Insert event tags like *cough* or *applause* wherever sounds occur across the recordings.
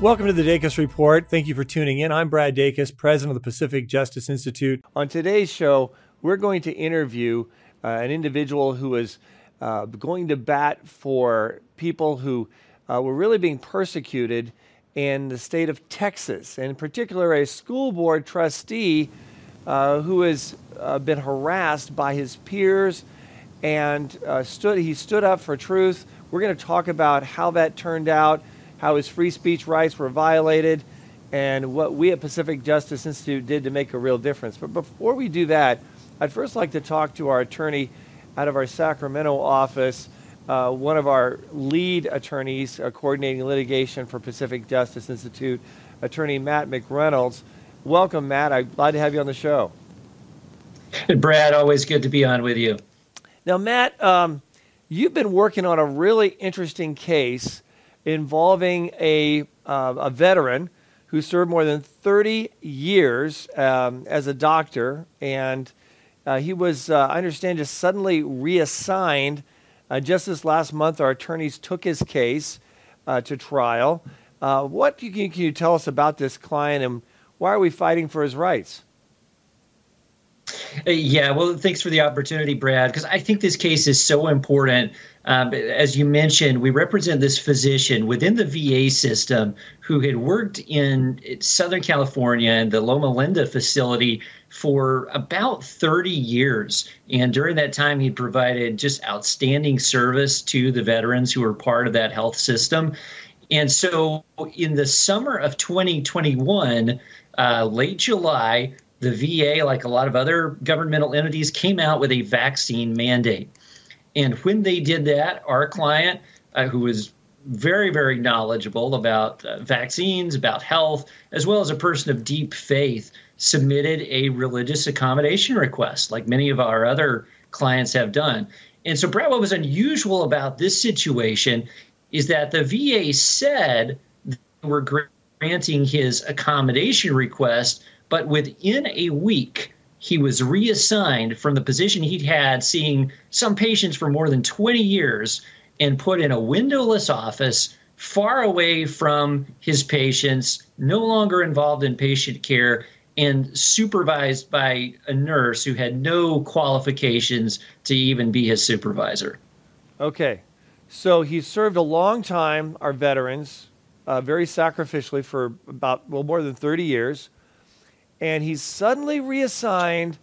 Welcome to the Dacus Report. Thank you for tuning in. I'm Brad Dacus, president of the Pacific Justice Institute. On today's show, we're going to interview uh, an individual who is uh, going to bat for people who uh, were really being persecuted in the state of Texas, and in particular, a school board trustee uh, who has uh, been harassed by his peers and uh, stood. He stood up for truth. We're going to talk about how that turned out how his free speech rights were violated, and what we at Pacific Justice Institute did to make a real difference. But before we do that, I'd first like to talk to our attorney out of our Sacramento office, uh, one of our lead attorneys uh, coordinating litigation for Pacific Justice Institute, attorney Matt McReynolds. Welcome, Matt. I'm glad to have you on the show. Brad, always good to be on with you. Now, Matt, um, you've been working on a really interesting case involving a, uh, a veteran who served more than 30 years um, as a doctor. And uh, he was, uh, I understand, just suddenly reassigned. Uh, just this last month, our attorneys took his case uh, to trial. Uh, what can you, can you tell us about this client and why are we fighting for his rights? Yeah, well, thanks for the opportunity, Brad, because I think this case is so important. Um, as you mentioned, we represent this physician within the VA system who had worked in Southern California in the Loma Linda facility for about 30 years. And during that time, he provided just outstanding service to the veterans who were part of that health system. And so in the summer of 2021, uh, late July, the VA, like a lot of other governmental entities, came out with a vaccine mandate. And when they did that, our client, uh, who was very, very knowledgeable about uh, vaccines, about health, as well as a person of deep faith, submitted a religious accommodation request, like many of our other clients have done. And so, Brad, what was unusual about this situation is that the VA said they were granting his accommodation request but within a week, he was reassigned from the position he'd had seeing some patients for more than 20 years and put in a windowless office far away from his patients, no longer involved in patient care, and supervised by a nurse who had no qualifications to even be his supervisor. Okay. So he served a long time, our veterans, uh, very sacrificially for about, well, more than 30 years and he's suddenly reassigned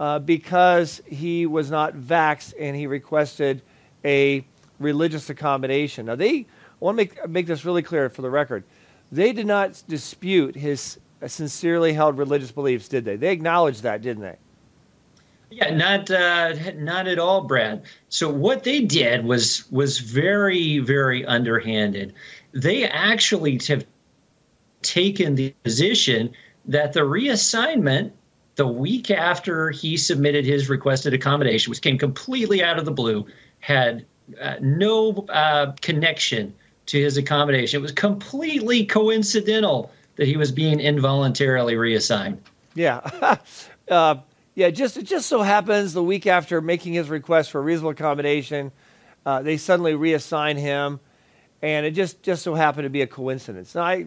uh, because he was not vaxxed and he requested a religious accommodation. Now, they want to make, make this really clear for the record. They did not dispute his sincerely held religious beliefs, did they? They acknowledged that, didn't they? Yeah, not uh, not at all, Brad. So what they did was was very very underhanded. They actually have taken the position that the reassignment the week after he submitted his requested accommodation, which came completely out of the blue, had uh, no uh, connection to his accommodation. It was completely coincidental that he was being involuntarily reassigned. Yeah. *laughs* uh, yeah, just it just so happens the week after making his request for reasonable accommodation, uh, they suddenly reassign him, and it just just so happened to be a coincidence. Now, I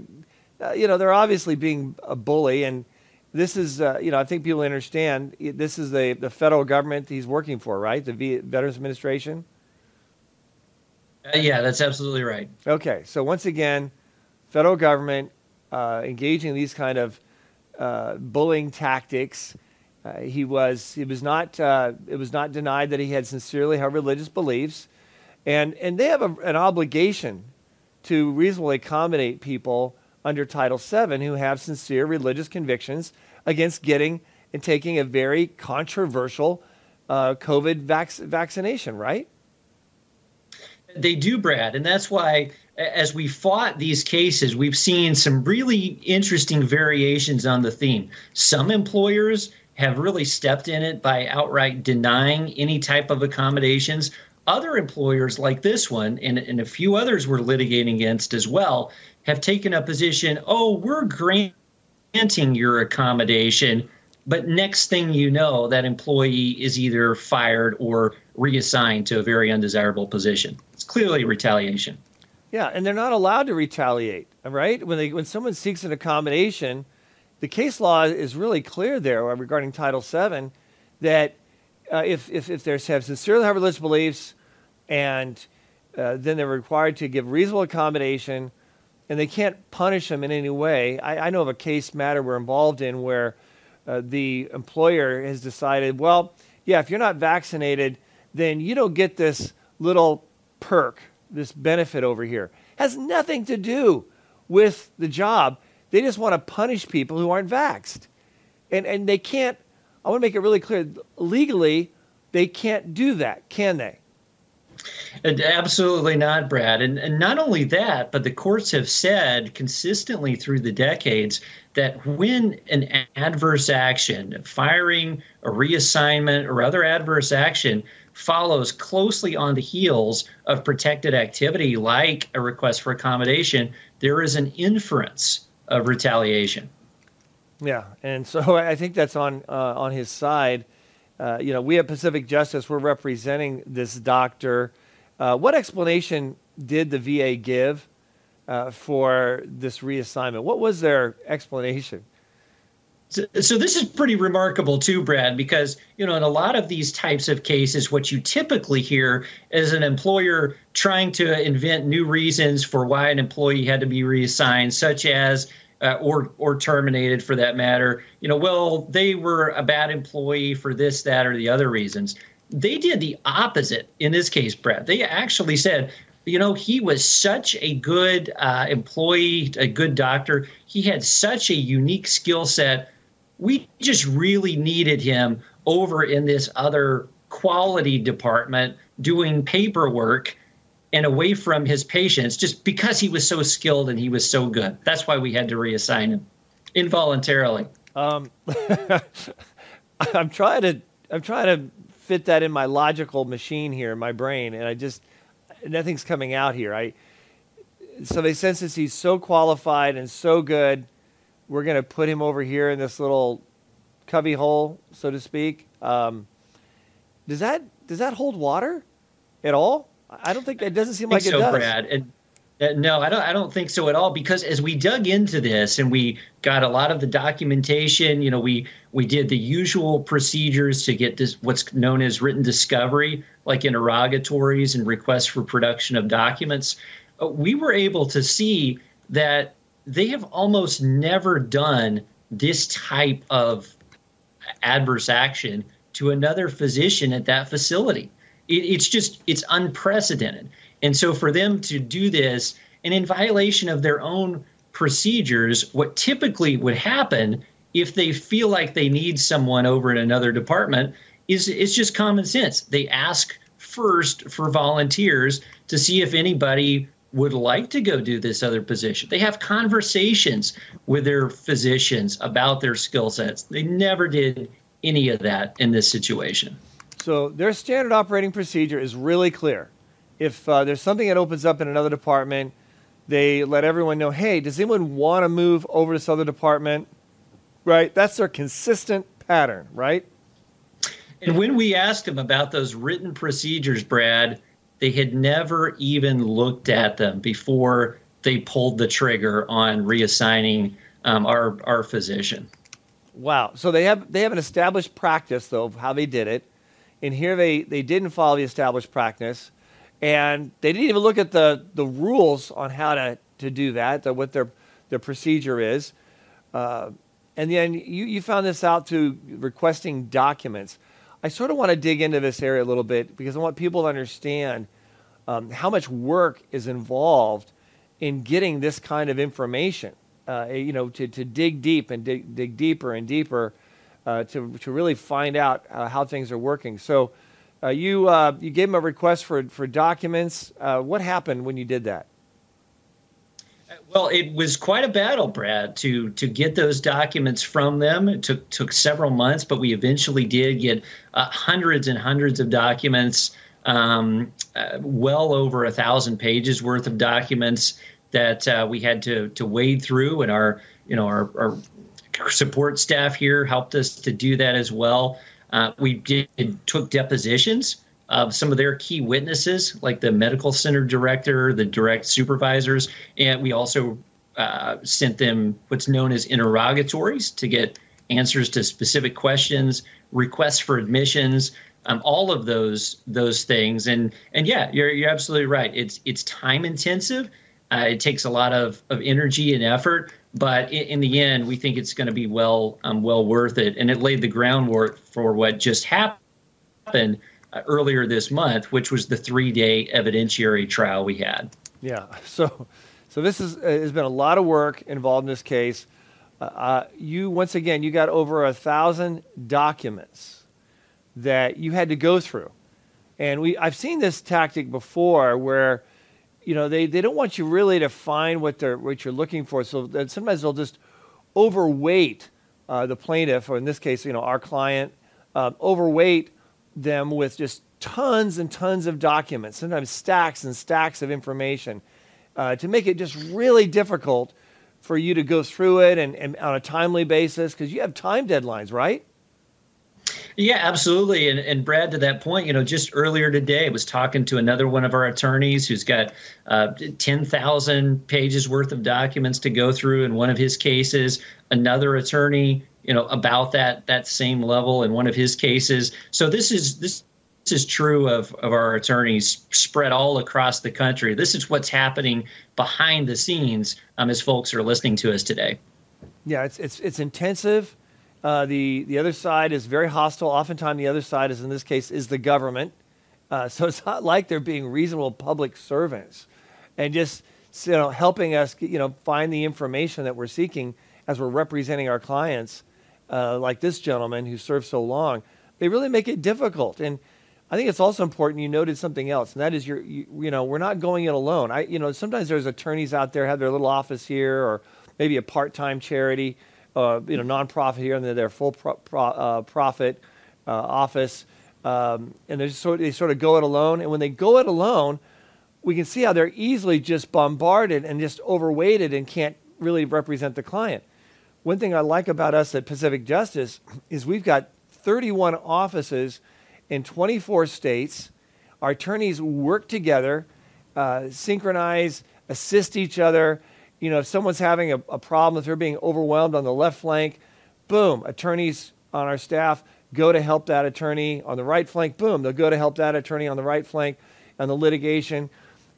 uh, you know, they're obviously being a bully, and this is, uh, you know, I think people understand this is the, the federal government he's working for, right? The v- Veterans Administration? Uh, yeah, that's absolutely right. Okay, so once again, federal government uh, engaging these kind of uh, bullying tactics. Uh, he was he was not it was not denied that he had sincerely held religious beliefs, and and they have a, an obligation to reasonably accommodate people under Title VII who have sincere religious convictions against getting and taking a very controversial uh, COVID vac- vaccination, right? They do, Brad, and that's why as we fought these cases, we've seen some really interesting variations on the theme. Some employers have really stepped in it by outright denying any type of accommodations. Other employers, like this one, and, and a few others we're litigating against as well, have taken a position oh, we're granting your accommodation. But next thing you know, that employee is either fired or reassigned to a very undesirable position. It's clearly retaliation. Yeah, and they're not allowed to retaliate, right? When they when someone seeks an accommodation, the case law is really clear there regarding Title VII that uh, if, if if they have sincerely held religious beliefs, and uh, then they're required to give reasonable accommodation, and they can't punish them in any way. I, I know of a case matter we're involved in where uh, the employer has decided, well, yeah, if you're not vaccinated, then you don't get this little perk this benefit over here. Has nothing to do with the job. They just want to punish people who aren't vaxxed. And, and they can't, I want to make it really clear legally, they can't do that, can they? Absolutely not, Brad. And, and not only that, but the courts have said consistently through the decades that when an adverse action, firing, a reassignment, or other adverse action follows closely on the heels of protected activity like a request for accommodation, there is an inference of retaliation. Yeah, and so *laughs* I think that's on uh, on his side. Uh, you know, we at Pacific Justice we're representing this doctor. Uh, what explanation did the VA give uh, for this reassignment? What was their explanation? So, so, this is pretty remarkable too, Brad, because you know in a lot of these types of cases, what you typically hear is an employer trying to invent new reasons for why an employee had to be reassigned, such as uh, or or terminated for that matter. You know, well they were a bad employee for this, that, or the other reasons. They did the opposite in this case, Brad. They actually said, you know, he was such a good uh, employee, a good doctor. He had such a unique skill set we just really needed him over in this other quality department doing paperwork and away from his patients just because he was so skilled and he was so good. That's why we had to reassign him involuntarily. Um, *laughs* I'm trying to I'm trying to fit that in my logical machine here in my brain, and I just nothing's coming out here. I so they sense that he's so qualified and so good we're going to put him over here in this little cubby hole, so to speak. Um, does that does that hold water at all? I don't think that doesn't seem like so, it does. Brad. And, uh, no, I don't. I don't think so at all. Because as we dug into this and we got a lot of the documentation, you know, we we did the usual procedures to get this what's known as written discovery, like interrogatories and requests for production of documents. Uh, we were able to see that they have almost never done this type of adverse action to another physician at that facility. It, it's just it's unprecedented. And so for them to do this and in violation of their own procedures, what typically would happen if they feel like they need someone over in another department is it's just common sense. They ask first for volunteers to see if anybody would like to go do this other position. They have conversations with their physicians about their skill sets. They never did any of that in this situation. So their standard operating procedure is really clear. If uh, there's something that opens up in another department, they let everyone know, hey, does anyone want to move over to this other department? Right? That's their consistent pattern, right? And when we asked them about those written procedures, Brad, they had never even looked at them before they pulled the trigger on reassigning um, our our physician. Wow! So they have they have an established practice though of how they did it, and here they they didn't follow the established practice, and they didn't even look at the the rules on how to to do that, the, what their their procedure is, uh, and then you you found this out through requesting documents. I sort of want to dig into this area a little bit because I want people to understand um, how much work is involved in getting this kind of information. Uh, you know, to, to dig deep and dig, dig deeper and deeper uh, to, to really find out uh, how things are working. So, uh, you, you gave them a request for, for documents. What happened when you did that? Well, it was quite a battle, Brad, to to get those documents from them. It took took several months, but we eventually did get uh, hundreds and hundreds of documents, um, uh, well over a thousand pages worth of documents that uh, we had to to wade through, and our you know our, our support staff here helped us to do that as well. Uh, we did took depositions of some of their key witnesses, like the medical center director, the direct supervisors, and we also uh, sent them what's known as interrogatories to get answers to specific questions, requests for admissions, um, all of those those things. And and yeah, you're you're absolutely right. It's it's time intensive. Uh, it takes a lot of, of energy and effort, but in, in the end, we think it's going to be well um, well worth it. And it laid the groundwork for what just happened uh, earlier this month, which was the three day evidentiary trial we had. Yeah. *laughs* So, so this is, uh, has been a lot of work involved in this case. Uh, uh, you, once again, you got over a thousand documents that you had to go through. And we, I've seen this tactic before where, you know, they, they don't want you really to find what, they're, what you're looking for. So sometimes they'll just overweight uh, the plaintiff, or in this case, you know, our client, um, overweight them with just tons and tons of documents, sometimes stacks and stacks of information, uh, to make it just really difficult for you to go through it and, and on a timely basis because you have time deadlines, right? Yeah, absolutely. And, and Brad, to that point, you know, just earlier today, I was talking to another one of our attorneys who's got uh, 10,000 pages worth of documents to go through in one of his cases. Another attorney you know about that that same level in one of his cases. So this is this this is true of, of our attorneys spread all across the country. This is what's happening behind the scenes um, as folks are listening to us today. Yeah, it's it's it's intensive. Uh, the the other side is very hostile. Oftentimes, the other side is in this case is the government. Uh, *laughs* so it's not like they're being reasonable public servants, and just you know helping us you know find the information that we're seeking as we're representing our clients uh, like this gentleman who served so long, they really make it difficult. And I think it's also important. You noted something else, and that is your, you, you, know, we're not going it alone. I, you know, sometimes there's attorneys out there have their little office here, or maybe a part-time charity, uh, you know, nonprofit here, and they're their full pro, pro, uh, profit uh, office, um, and they sort they sort of go it alone. And when they go it alone, we can see how they're easily just bombarded and just overweighted and can't really represent the client. One thing I like about us at Pacific Justice *clears throat* is we've got 31 offices in 24 states. Our attorneys work together, uh, synchronize, assist each other. You know, if someone's having a, a problem, if they're being overwhelmed on the left flank, boom, attorneys on our staff go to help that attorney on the right flank. Boom, they'll go to help that attorney on the right flank on the litigation.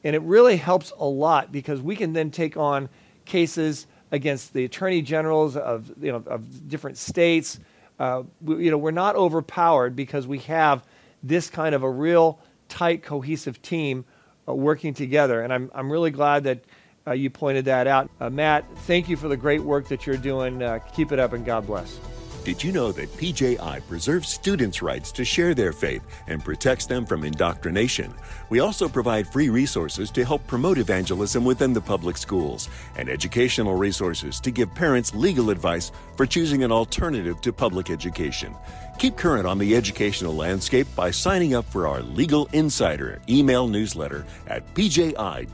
And it really helps a lot because we can then take on cases against the attorney generals of, you know, of different states. Uh, we, you know, we're not overpowered because we have this kind of a real tight, cohesive team uh, working together. And I'm, I'm really glad that uh, you pointed that out. Uh, Matt, thank you for the great work that you're doing. Uh, keep it up and God bless. Did you know that PJI preserves students' rights to share their faith and protects them from indoctrination? We also provide free resources to help promote evangelism within the public schools and educational resources to give parents legal advice for choosing an alternative to public education. Keep current on the educational landscape by signing up for our Legal Insider email newsletter at pji.org.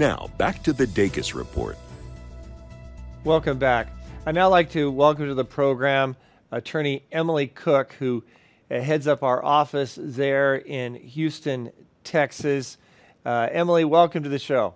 Now, back to the Dacus Report. Welcome back. I'd now like to welcome to the program attorney Emily Cook, who uh, heads up our office there in Houston, Texas. Uh, Emily, welcome to the show.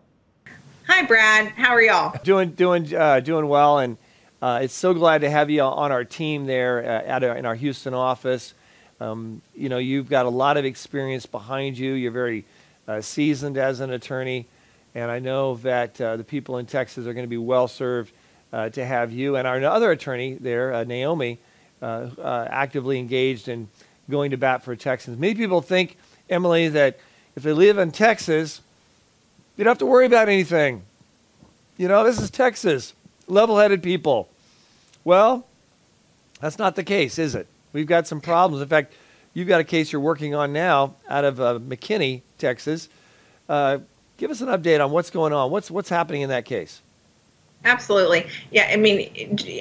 Hi, Brad. How are y'all? Doing, doing, uh, doing well, and uh, it's so glad to have you on our team there uh, at our, in our Houston office. Um, you know, you've got a lot of experience behind you. You're very uh, seasoned as an attorney, and I know that the people in Texas are going to be well served uh, to have you and our other attorney there, uh, Naomi, uh, uh, actively engaged in going to bat for Texans. Many people think, Emily, that if they live in Texas, you don't have to worry about anything. You know, this is Texas, level headed people. Well, that's not the case, is it? We've got some problems. In fact, you've got a case you're working on now out of uh, McKinney, Texas. Give us an update on what's going on. What's what's happening in that case? Absolutely. Yeah, I mean,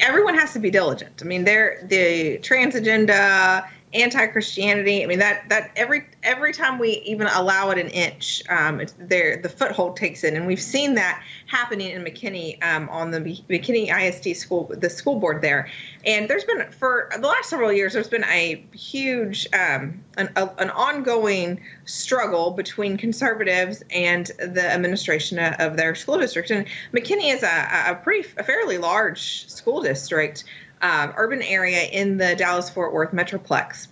everyone has to be diligent. I mean, they're the trans agenda anti-Christianity. I mean that that every every time we even allow it an inch, um, there the foothold takes it, and we've seen that happening in McKinney um, on the McKinney ISD school the school board there. And there's been for the last several years, there's been a huge um, an, a, an ongoing struggle between conservatives and the administration of their school district. And McKinney is a, a pretty a fairly large school district um, urban area in the Dallas Fort Worth Metroplex.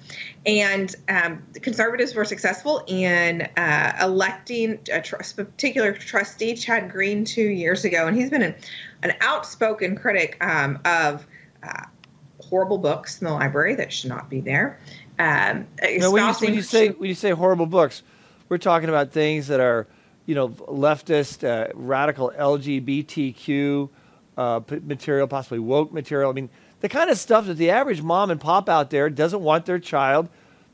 And um, the conservatives were successful in uh, electing a tr- particular trustee, Chad Green, two years ago. And he's been an, an outspoken critic um, of uh, horrible books in the library that should not be there. Um, no, when, you, when, you, say when you say horrible books, we're talking about things that are, you know, leftist, uh, radical LGBTQ uh, material, possibly woke material. I mean, the kind of stuff that the average mom and pop out there doesn't want their child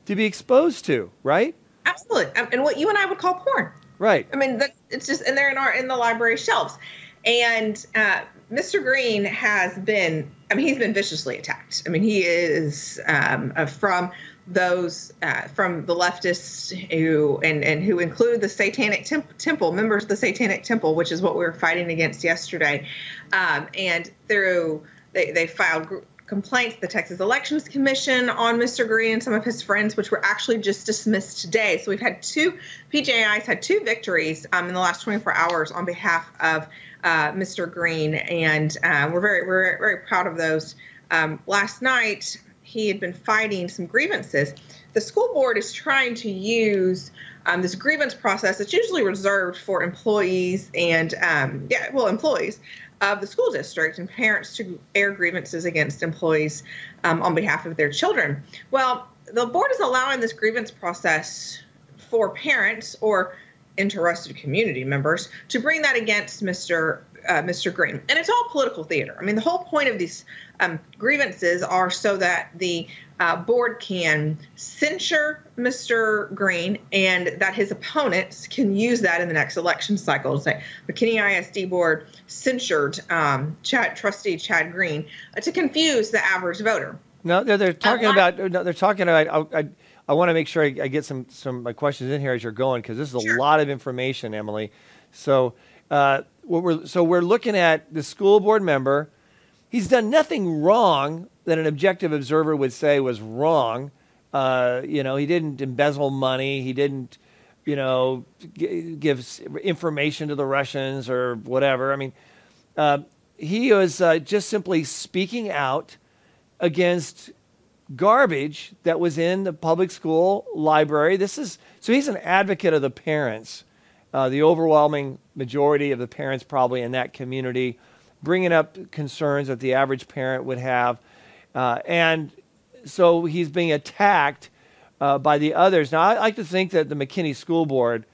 to be exposed to, right? Absolutely, um, and what you and I would call porn. Right. I mean, it's just and they're in our in the library shelves, and uh, Mr. Green has been. I mean, he's been viciously attacked. I mean, he is um, from those uh, from the leftists who and and who include the Satanic temp- Temple members of the Satanic Temple, which is what we were fighting against yesterday, um, and through they, they filed complaints to the Texas Elections Commission on Mr. Green and some of his friends, which were actually just dismissed today. So we've had two, PJI's had two victories um, in the last 24 hours on behalf of uh, Mr. Green, and uh, we're very, we're very proud of those. Um, last night, he had been fighting some grievances. The school board is trying to use um, this grievance process that's usually reserved for employees and, um, yeah, well, employees of the school district and parents to air grievances against employees um, on behalf of their children. Well, the board is allowing this grievance process for parents or interested community members to bring that against Mr. Uh, Mr. Green, and it's all political theater. I mean, the whole point of these um, grievances are so that the uh, board can censure Mr. Green and that his opponents can use that in the next election cycle. To say "The McKinney ISD board censured um, Chad, trustee Chad Green uh, to confuse the average voter. No, they're, they're talking about. No, they're talking about. I, I, I want to make sure I, I, get some some my questions in here as you're going because this is a sure. lot of information, Emily. So, uh, what we're so we're looking at the school board member. He's done nothing wrong that an objective observer would say was wrong. Uh, you know, he didn't embezzle money. He didn't, you know, g- give information to the Russians or whatever. I mean, uh, he was uh, just simply speaking out against garbage that was in the public school library. This is so he's an advocate of the parents, uh, the overwhelming majority of the parents probably in that community, bringing up concerns that the average parent would have. Uh, and so he's being attacked uh, by the others. Now, I like to think that the McKinney School Board,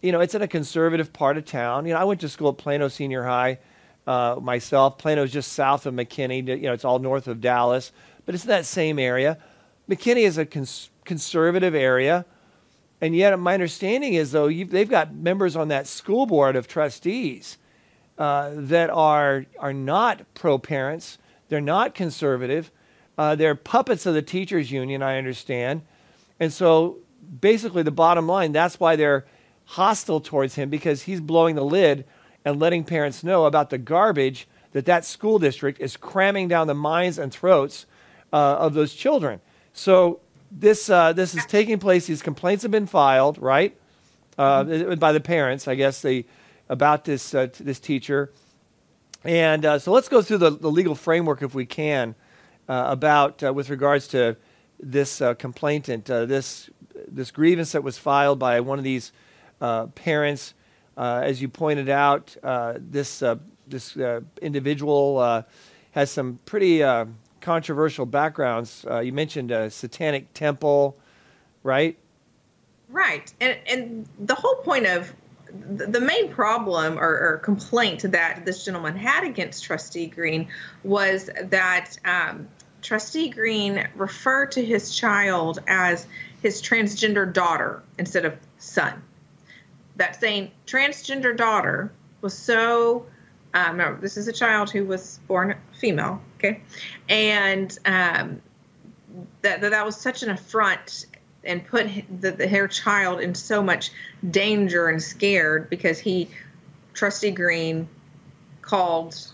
you know, it's in a conservative part of town. You know, I went to school at Plano Senior High uh, myself. Plano is just south of McKinney. You know, it's all north of Dallas, but it's in that same area. McKinney is a cons- conservative area. And yet, my understanding is, though, they've got members on that school board of trustees uh, that are, are not pro parents, they're not conservative, uh, they're puppets of the teachers union, I understand. And so basically, the bottom line, that's why they're hostile towards him because he's blowing the lid and letting parents know about the garbage that that school district is cramming down the minds and throats uh, of those children. So this uh, this is taking place. These complaints have been filed, right, uh, mm-hmm. by the parents, I guess, they about this uh, t- this teacher. And uh, so let's go through the, the legal framework if we can uh, about uh, with regards to this uh, complainant, this this grievance that was filed by one of these parents. as you pointed out, this this individual has some pretty controversial backgrounds. you mentioned a satanic temple, right? Right, and and the whole point of the main problem or, or, complaint that this gentleman had against Trustee Green was that um, Trustee Green referred to his child as his transgender daughter instead of son. that saying transgender daughter was so um, this is a child who was born female, okay, and um, that, that that was such an affront and put the, the her child in so much danger and scared because he, Trustee Green, called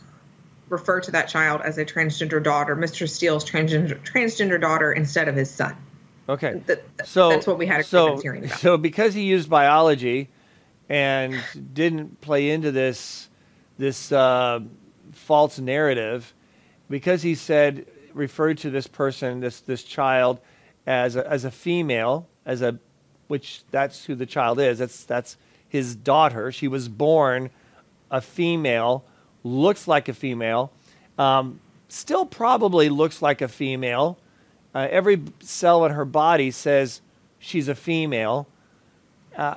refer to that child as a transgender daughter, Mr. Steele's transgender transgender daughter instead of his son. Okay, so that's what we had a so, hearing about. *laughs* So because he used biology and didn't play into this this uh, false narrative, because he said referred to this person, this this child, as a, as a female, as a which that's who the child is. That's that's his daughter. She was born a female, looks like a female, um, still probably looks like a female. Uh, every cell in her body says she's a female. Uh,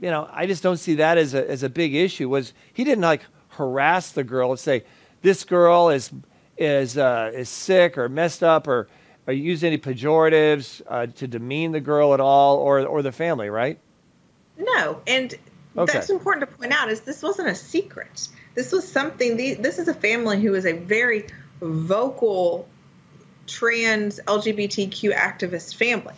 you know, I just don't see that as a as a big issue. Was he didn't like harass the girl and say this girl is is uh, is sick or messed up or, or use any pejoratives uh, to demean the girl at all or or the family, right? No, and okay. that's important to point out is this wasn't a secret. This was something. This is a family who is a very vocal trans LGBTQ activist family,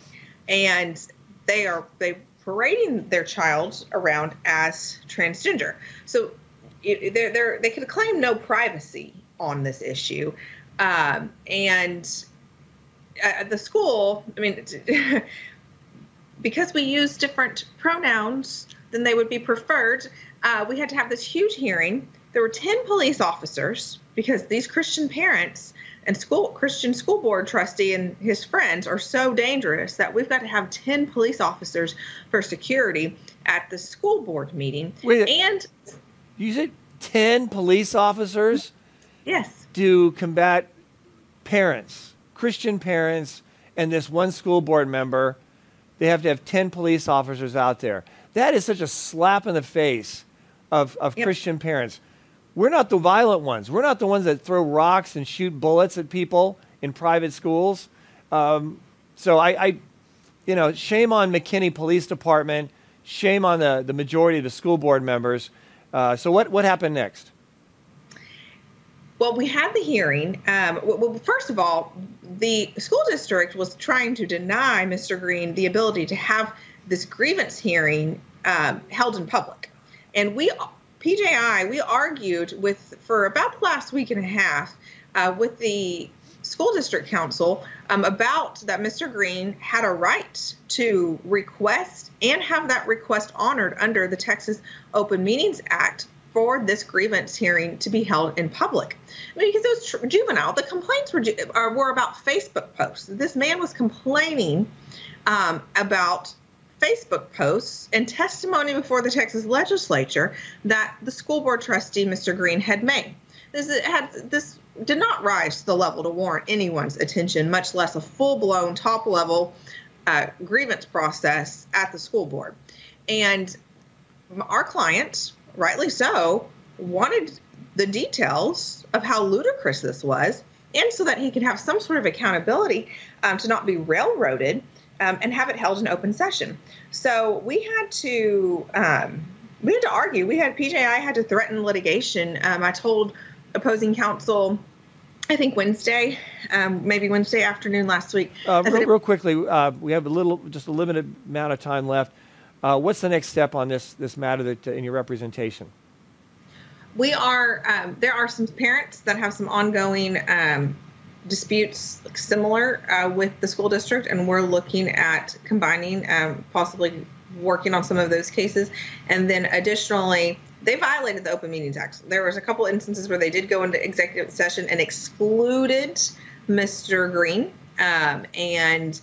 and they are they parading their child around as transgender. So they're, they could claim no privacy on this issue. Um, and at the school, I mean, *laughs* because we use different pronouns than they would be preferred, uh, we had to have this huge hearing. There were 10 police officers because these Christian parents and school Christian school board trustee and his friends are so dangerous that we've got to have 10 police officers for security at the school board meeting. Wait, and you said 10 police officers? Yes. To combat parents, Christian parents, and this one school board member. They have to have 10 police officers out there. That is such a slap in the face of, of yep. Christian parents. We're not the violent ones. We're not the ones that throw rocks and shoot bullets at people in private schools. Um, so I, I, you know, shame on McKinney Police Department. Shame on the, the majority of the school board members uh, so what what happened next? Well, we had the hearing. Um, well, first of all, the school district was trying to deny Mr. Green the ability to have this grievance hearing um, held in public, and we PJI we argued with for about the last week and a half uh, with the school district counsel um, about that Mr. Green had a right to request and have that request honored under the Texas Open Meetings Act for this grievance hearing to be held in public. I mean, because it was tr- juvenile. The complaints were, uh, were about Facebook posts. This man was complaining um, about Facebook posts and testimony before the Texas legislature that the school board trustee, Mr. Green, had made. This had this did not rise to the level to warrant anyone's attention, much less a full blown top level uh, grievance process at the school board. And our client, rightly so, wanted the details of how ludicrous this was, and so that he could have some sort of accountability um, to not be railroaded um, and have it held in open session. So we had to. Um, we had to argue. We had PJI had to threaten litigation. Um, I told opposing counsel I think Wednesday, um, maybe Wednesday afternoon last week. Uh, real, real, quickly, uh, we have a little, just a limited amount of time left. Uh, what's the next step on this this matter that uh, in your representation? We are. Um, there are some parents that have some ongoing um, disputes similar uh, with the school district, and we're looking at combining, um, possibly working on some of those cases, and then additionally they violated the Open Meetings Act. There was a couple instances where they did go into executive session and excluded Mr. Green, um, and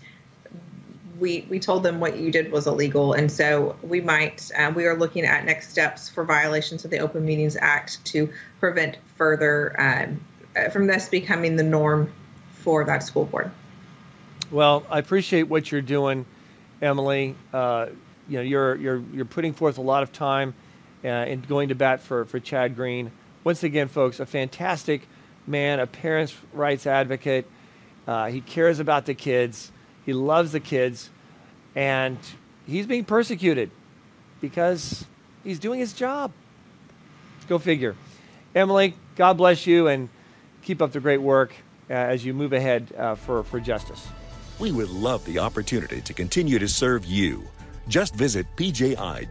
we we told them what you did was illegal, and so we might uh, we are looking at next steps for violations of the Open Meetings Act to prevent further um, from this becoming the norm for that school board. Well, I appreciate what you're doing, Emily. Uh, you know, you're you're you're putting forth a lot of time uh, and going to bat for, for Chad Green. Once again, folks, a fantastic man, a parents' rights advocate. Uh, he cares about the kids. He loves the kids, and he's being persecuted. because he's doing his job. Go figure. Emily, God bless you and keep up the great work uh, as you move ahead uh, for, for justice. We would love the opportunity to continue to serve you. Just visit pji.org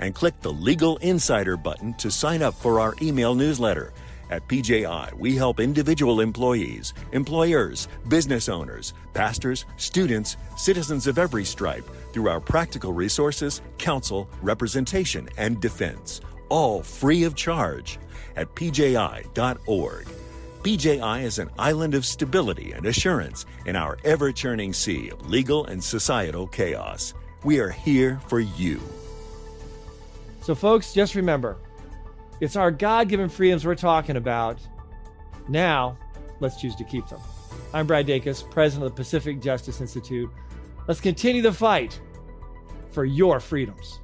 and click the Legal Insider button to sign up for our email newsletter. At PJI, we help individual employees, employers, business owners, pastors, students, citizens of every stripe through our practical resources, counsel, representation, and defense, all free of charge at pji.org. PJI is an island of stability and assurance in our ever churning sea of legal and societal chaos. We are here for you. So, folks, just remember it's our God given freedoms we're talking about. Now, let's choose to keep them. I'm Brad Dacus, president of the Pacific Justice Institute. Let's continue the fight for your freedoms.